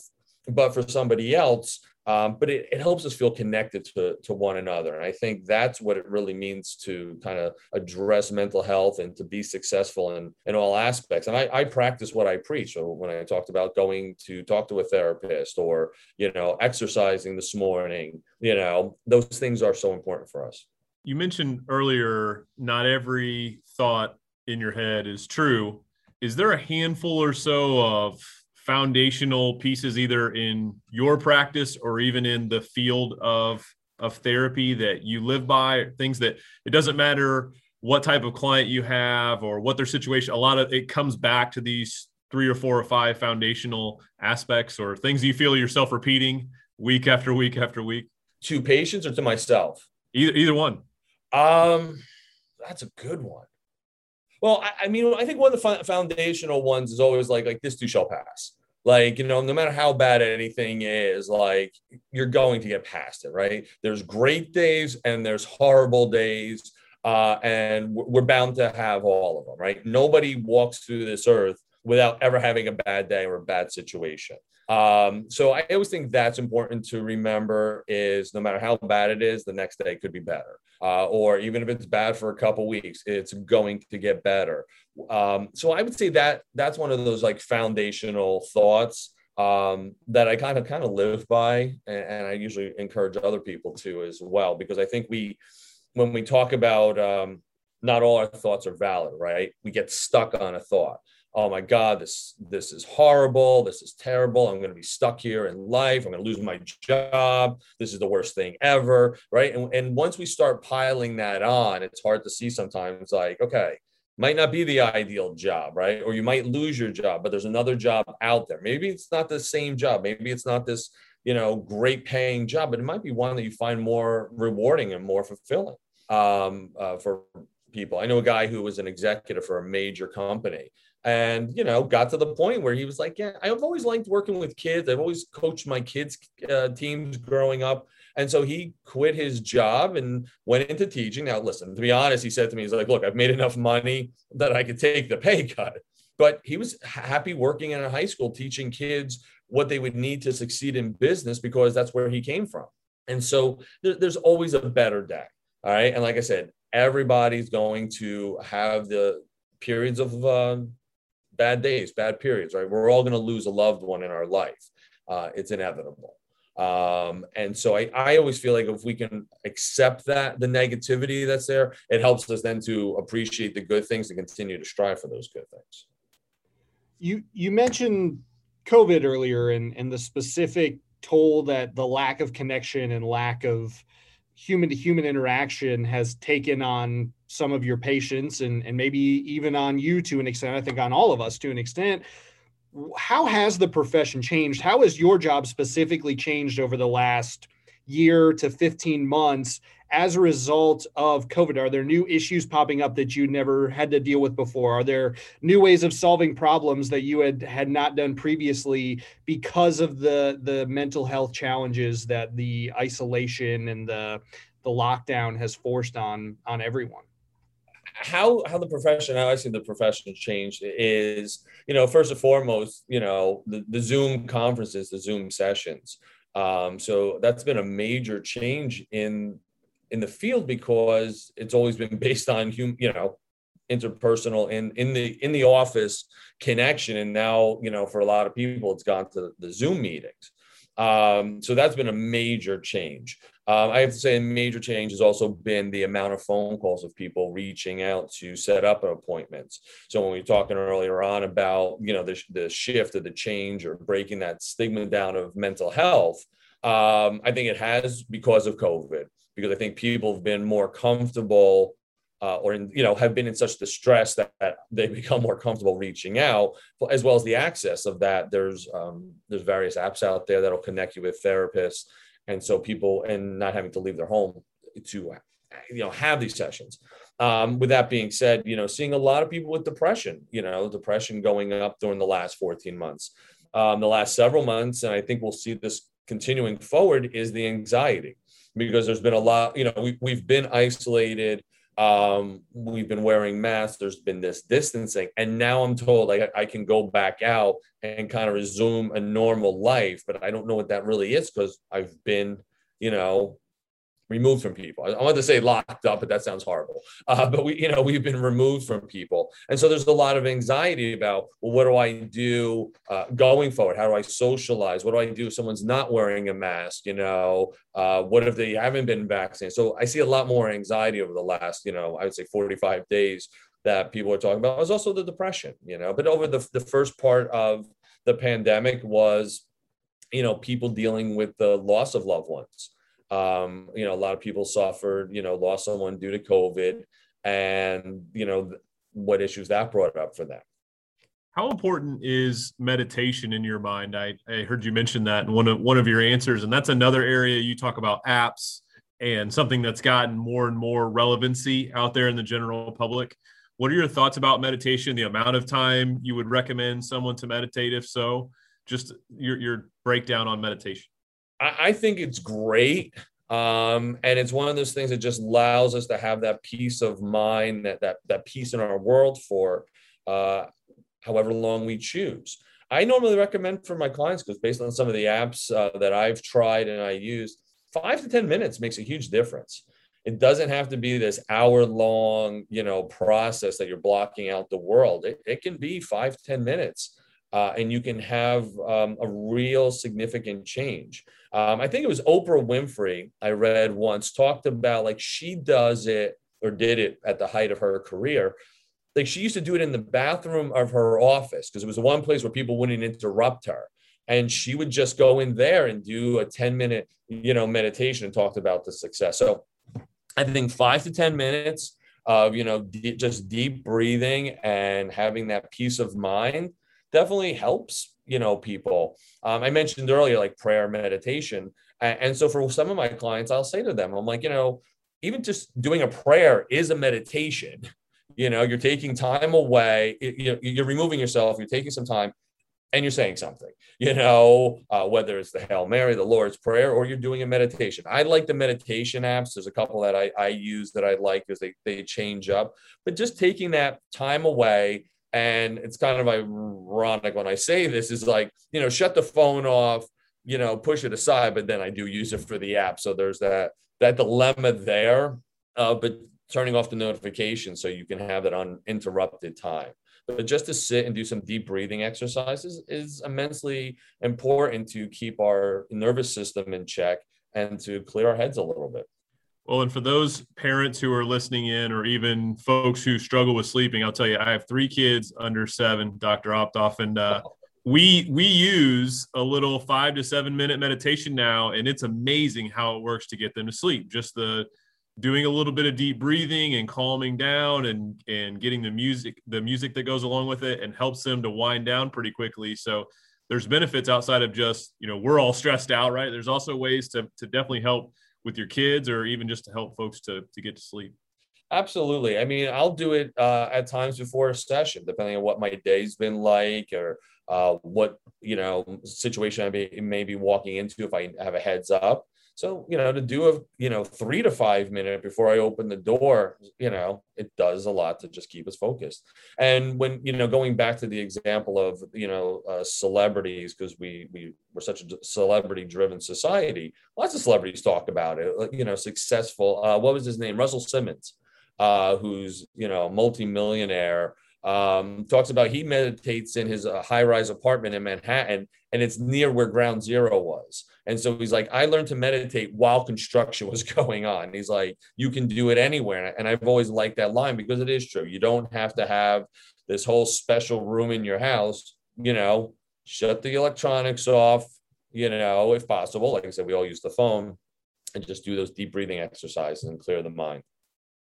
but for somebody else. Um, but it, it helps us feel connected to, to one another. And I think that's what it really means to kind of address mental health and to be successful in, in all aspects. And I, I practice what I preach. So when I talked about going to talk to a therapist or, you know, exercising this morning, you know, those things are so important for us you mentioned earlier not every thought in your head is true. Is there a handful or so of foundational pieces either in your practice or even in the field of of therapy that you live by? Things that it doesn't matter what type of client you have or what their situation a lot of it comes back to these three or four or five foundational aspects or things you feel yourself repeating week after week after week? To patients or to myself? Either either one um, that's a good one. Well, I, I mean, I think one of the foundational ones is always like like this too shall pass. Like you know, no matter how bad anything is, like you're going to get past it, right? There's great days and there's horrible days, uh, and we're bound to have all of them, right? Nobody walks through this earth without ever having a bad day or a bad situation. Um, so I always think that's important to remember is no matter how bad it is, the next day could be better. Uh, or even if it's bad for a couple weeks, it's going to get better. Um, so I would say that that's one of those like foundational thoughts um, that I kind of kind of live by, and, and, I usually encourage other people to as well, because I think we, when we talk about um, not all our thoughts are valid, right? We get stuck on a thought oh my god this this is horrible this is terrible i'm going to be stuck here in life i'm going to lose my job this is the worst thing ever right? And, and once we start piling that on it's hard to see sometimes like okay might not be the ideal job right? Or you might lose your job but there's another job out there. Maybe it's not the same job maybe it's not this you know great paying job but it might be one that you find more rewarding and more fulfilling um, uh, for people. I know a guy who was an executive for a major company and you know got to the point where he was like yeah i've always liked working with kids. I've always coached my kids uh, teams growing up. And so he quit his job and went into teaching. Now listen to be honest he said to me he's like look i've made enough money that i could take the pay cut. But he was happy working in a high school teaching kids what they would need to succeed in business because that's where he came from. And so there, there's always a better day all right? And like i said everybody's going to have the periods of uh, bad days, bad periods, right? We're all going to lose a loved one in our life. Uh, it's inevitable. Um, and so I, I always feel like if we can accept that, the negativity that's there, it helps us then to appreciate the good things and continue to strive for those good things. You, you mentioned COVID earlier and, and the specific toll that the lack of connection and lack of human to human interaction has taken on some of your patients and, and maybe even on you to an extent, I think on all of us to an extent. How has the profession changed? How has your job specifically changed over the last year to 15 months as a result of COVID? Are there new issues popping up that you never had to deal with before? Are there new ways of solving problems that you had had not done previously because of the the mental health challenges that the isolation and the the lockdown has forced on on everyone? how how the profession how i see the profession changed is you know first and foremost you know the, the zoom conferences the zoom sessions um, so that's been a major change in in the field because it's always been based on hum, you know interpersonal and in the in the office connection and now you know for a lot of people it's gone to the zoom meetings um, so that's been a major change um, I have to say, a major change has also been the amount of phone calls of people reaching out to set up appointments. So when we were talking earlier on about you know the, the shift or the change or breaking that stigma down of mental health, um, I think it has because of COVID. Because I think people have been more comfortable uh, or in, you know have been in such distress that, that, they become more comfortable reaching out as well as the access of that there's um, there's various apps out there that'll connect you with therapists. And so people and not having to leave their home to you know have these sessions. Um, with that being said you know seeing a lot of people with depression you know depression going up during the last 14 months. Um, the last several months and i think we'll see this continuing forward is the anxiety because there's been a lot you know we, we've been isolated. Um, we've been wearing masks. There's been this distancing. And now i'm told I, I can go back out and kind of resume a normal life but i don't know what that really is because i've been you know removed from people. I want to say locked up, but that sounds horrible. Uh, but we, you know, we've been removed from people, and so there's a lot of anxiety about, well, what do I do uh, going forward? How do I socialize? What do I do if someone's not wearing a mask? You know, uh, what if they haven't been vaccinated? So I see a lot more anxiety over the last, you know, I would say 45 days that people are talking about. It was also the depression, you know, but over the the first part of the pandemic was, you know, people dealing with the loss of loved ones um, you know, a lot of people suffered, you know, lost someone due to COVID, and you know what issues that brought up for them. How important is meditation in your mind? I, I heard you mention that in one of one of your answers, and that's another area you talk about apps and something that's gotten more and more relevancy out there in the general public. what are your thoughts about meditation? The amount of time you would recommend someone to meditate, if so, just your your breakdown on meditation. I, I think it's great. Um, and it's one of those things that just allows us to have that peace of mind, that that that peace in our world for uh, however long we choose. I normally recommend for my clients because based on some of the apps uh, that I've tried and I use, five to ten minutes makes a huge difference. It doesn't have to be this hour long, you know, process that you're blocking out the world. It, it can be five to ten minutes uh, and you can have um, a real significant change. Um, I think it was Oprah Winfrey, I read once, talked about like she does it or did it at the height of her career. Like she used to do it in the bathroom of her office because it was the one place where people wouldn't interrupt her. And she would just go in there and do a 10 minute, you know, meditation and talked about the success. So I think five to 10 minutes of, you know, d- just deep breathing and having that peace of mind definitely helps you know people. Um, i mentioned earlier like prayer meditation. And, so for some of my clients i'll say to them i'm like you know even just doing a prayer is a meditation. You know you're taking time away you're removing yourself you're taking some time and you're saying something you know uh, whether it's the hail mary the lord's prayer or you're doing a meditation. I like the meditation apps. There's a couple that i, I use that i like because they, they change up. But just taking that time away and it's kind of ironic when I say this is like, you know, shut the phone off, you know, push it aside, but then I do use it for the app. So there's that that dilemma there. Uh, but turning off the notification so you can have that uninterrupted time. But just to sit and do some deep breathing exercises is immensely important to keep our nervous system in check and to clear our heads a little bit. Well, and for those parents who are listening in, or even folks who struggle with sleeping, I'll tell you, I have three kids under seven, Dr. Optoff, and uh, we we use a little five to seven minute meditation now, and it's amazing how it works to get them to sleep. Just the doing a little bit of deep breathing and calming down, and and getting the music the music that goes along with it, and helps them to wind down pretty quickly. So there's benefits outside of just you know we're all stressed out, right? There's also ways to to definitely help with your kids or even just to help folks to, to get to sleep? Absolutely. I mean, I'll do it uh, at times before a session, depending on what my day's been like or uh, what, you know, situation I may, may be walking into if I have a heads up. So, you know, to do a, you know, three to five minute before I open the door, you know, it does a lot to just keep us focused. And when, you know, going back to the example of, you know, uh, celebrities, because we, we we're such a celebrity driven society, lots of celebrities talk about it, you know, successful, uh, what was his name? Russell Simmons, uh, who's, you know, multimillionaire, um, talks about he meditates in his uh, high rise apartment in Manhattan, and it's near where ground zero was. And so he's like, I learned to meditate while construction was going on. He's like, you can do it anywhere. And I've always liked that line because it is true. You don't have to have this whole special room in your house, you know, shut the electronics off, you know, if possible. Like I said, we all use the phone and just do those deep breathing exercises and clear the mind.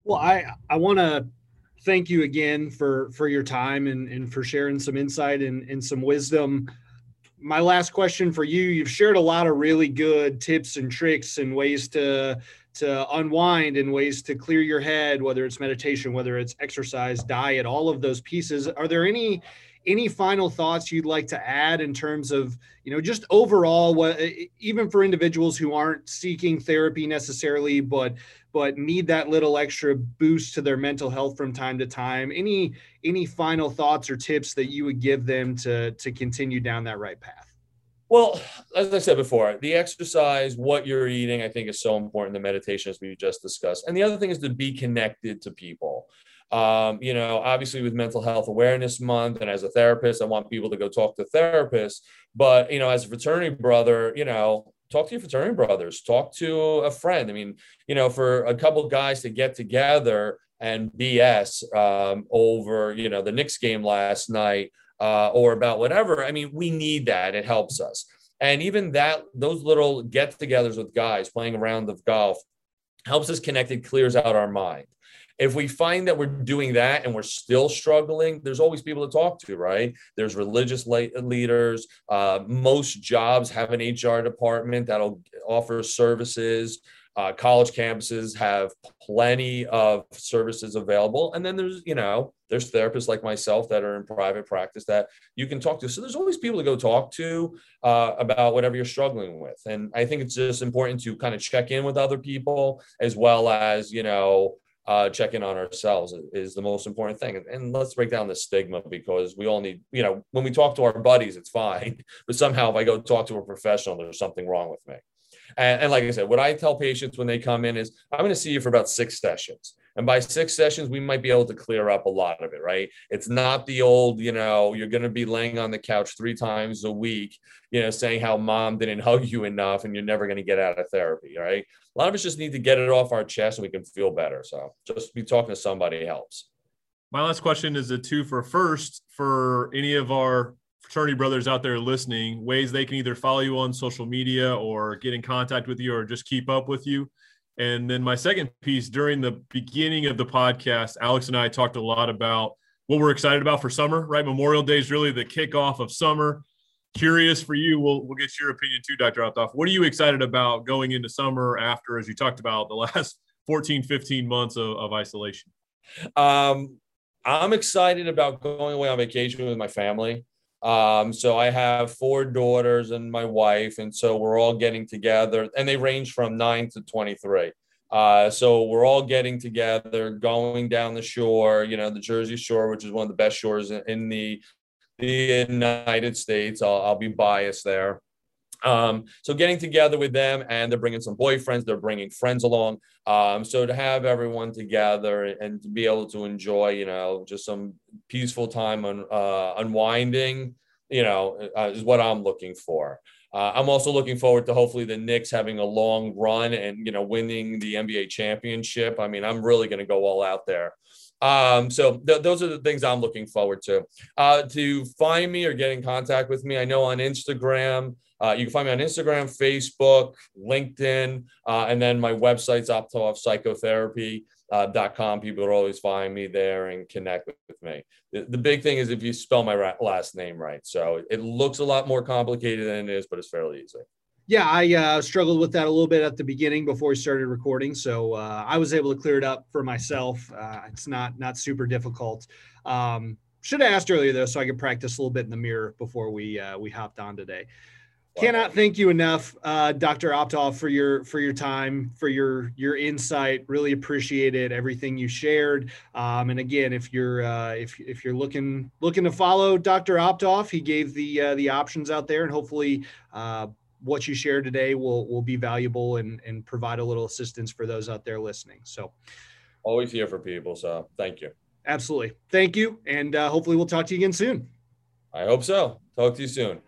Well, I, I want to thank you again for for your time and, and for sharing some insight and, and some wisdom. My last question for you you've shared a lot of really good tips and tricks and ways to to unwind and ways to clear your head whether it's meditation whether it's exercise diet all of those pieces. Are there any any final thoughts you'd like to add in terms of you know just overall what even for individuals who aren't seeking therapy necessarily but but need that little extra boost to their mental health from time to time any any final thoughts or tips that you would give them to to continue down that right path well, as I said before, the exercise, what you're eating, I think is so important. The meditation, as we just discussed, and the other thing is to be connected to people. Um, you know, obviously with Mental Health Awareness Month, and as a therapist, I want people to go talk to therapists. But you know, as a fraternity brother, you know, talk to your fraternity brothers, talk to a friend. I mean, you know, for a couple guys to get together and BS um, over, you know, the Knicks game last night uh, or about whatever. I mean, we need that. It helps us. And even that, those little get-togethers with guys playing a round of golf helps us connect. It clears out our mind. If we find that we're doing that and we're still struggling, there's always people to talk to, right? There's religious leaders. Uh, most jobs have an HR department that'll offer services. Uh, college campuses have plenty of services available, and then there's you know there's therapists like myself that are in private practice that you can talk to. So there's always people to go talk to uh, about whatever you're struggling with, and I think it's just important to kind of check in with other people as well as you know uh, checking on ourselves is the most important thing. And let's break down the stigma because we all need, you know, when we talk to our buddies, it's fine. But somehow, if I go talk to a professional, there's something wrong with me. And, and like I said, what I tell patients when they come in is, I'm going to see you for about six sessions. And by six sessions, we might be able to clear up a lot of it, right? It's not the old, you know, you're going to be laying on the couch three times a week, you know, saying how mom didn't hug you enough and you're never going to get out of therapy, right? A lot of us just need to get it off our chest and we can feel better. So just be talking to somebody helps. My last question is a two for first for any of our fraternity brothers out there listening, ways they can either follow you on social media or get in contact with you or just keep up with you. And then my second piece during the beginning of the podcast, Alex and I talked a lot about what we're excited about for summer, right? Memorial Day is really the kickoff of summer. Curious for you, we'll, we'll get your opinion too, Dr. Optoff. What are you excited about going into summer after, as you talked about, the last 14, 15 months of, of isolation? Um, I'm excited about going away on vacation with my family. Um, so I have four daughters and my wife, and so we're all getting together, and they range from nine to 23. Uh, so we're all getting together, going down the shore, you know, the Jersey Shore, which is one of the best shores in the, the United States. I'll, I'll be biased there. Um, so getting together with them and they're bringing some boyfriends, they're bringing friends along. Um, so to have everyone together and to be able to enjoy, you know, just some peaceful time on uh, unwinding, you know, uh, is what I'm looking for. Uh, I'm also looking forward to hopefully the Knicks having a long run and you know winning the NBA championship. I mean, I'm really going to go all out there. Um, so th- those are the things I'm looking forward to. Uh, to find me or get in contact with me, I know on Instagram. Uh, you can find me on Instagram, Facebook, LinkedIn, uh, and then my website's optoffpsychotherapy.com. People will always find me there and connect with, with me. The, the, big thing is if you spell my ra- last name right. So it looks a lot more complicated than it is, but it's fairly easy. Yeah, I uh, struggled with that a little bit at the beginning before we started recording, so uh, I was able to clear it up for myself. Uh, it's not not super difficult. Um, should have asked earlier though, so I could practice a little bit in the mirror before we uh, we hopped on today. Cannot thank you enough, uh, Dr. Optoff, for your for your time, for your your insight. Really appreciate it. everything you shared. Um, and again, if you're uh, if if you're looking looking to follow Dr. Optoff, he gave the uh, the options out there, and hopefully uh, what you share today will will be valuable and and provide a little assistance for those out there listening. So, always here for people. So, thank you. Absolutely, thank you, and uh, hopefully we'll talk to you again soon. I hope so. Talk to you soon.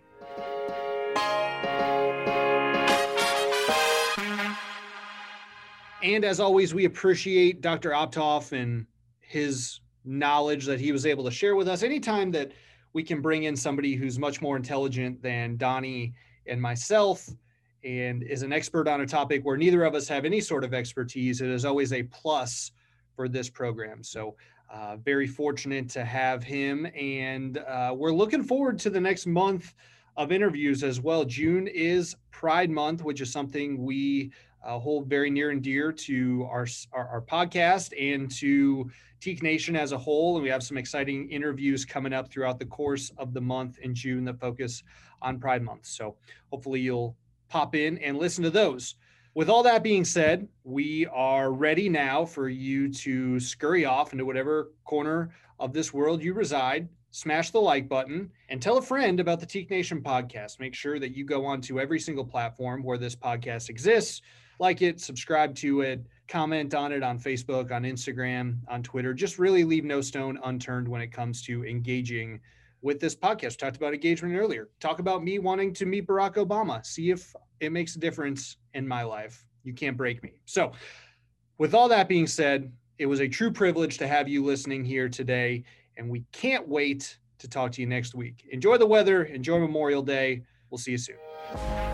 And as always, we appreciate Dr. Optoff and his knowledge that he was able to share with us. Anytime that we can bring in somebody who's much more intelligent than Donnie and myself and is an expert on a topic where neither of us have any sort of expertise, it is always a plus for this program. So, uh, very fortunate to have him. And uh, we're looking forward to the next month of interviews as well. June is Pride Month, which is something we uh, hold very near and dear to our, our, our podcast and to Teke Nation as a whole. And we have some exciting interviews coming up throughout the course of the month in June that focus on Pride Month. So hopefully you'll pop in and listen to those. With all that being said, we are ready now for you to scurry off into whatever corner of this world you reside. Smash the like button and tell a friend about the Teke Nation podcast. Make sure that you go on to every single platform where this podcast exists like it, subscribe to it, comment on it on Facebook, on Instagram, on Twitter. Just really leave no stone unturned when it comes to engaging with this podcast. We talked about engagement earlier. Talk about me wanting to meet Barack Obama. See if it makes a difference in my life. You can't break me. So, with all that being said, it was a true privilege to have you listening here today, and we can't wait to talk to you next week. Enjoy the weather, enjoy Memorial Day. We'll see you soon.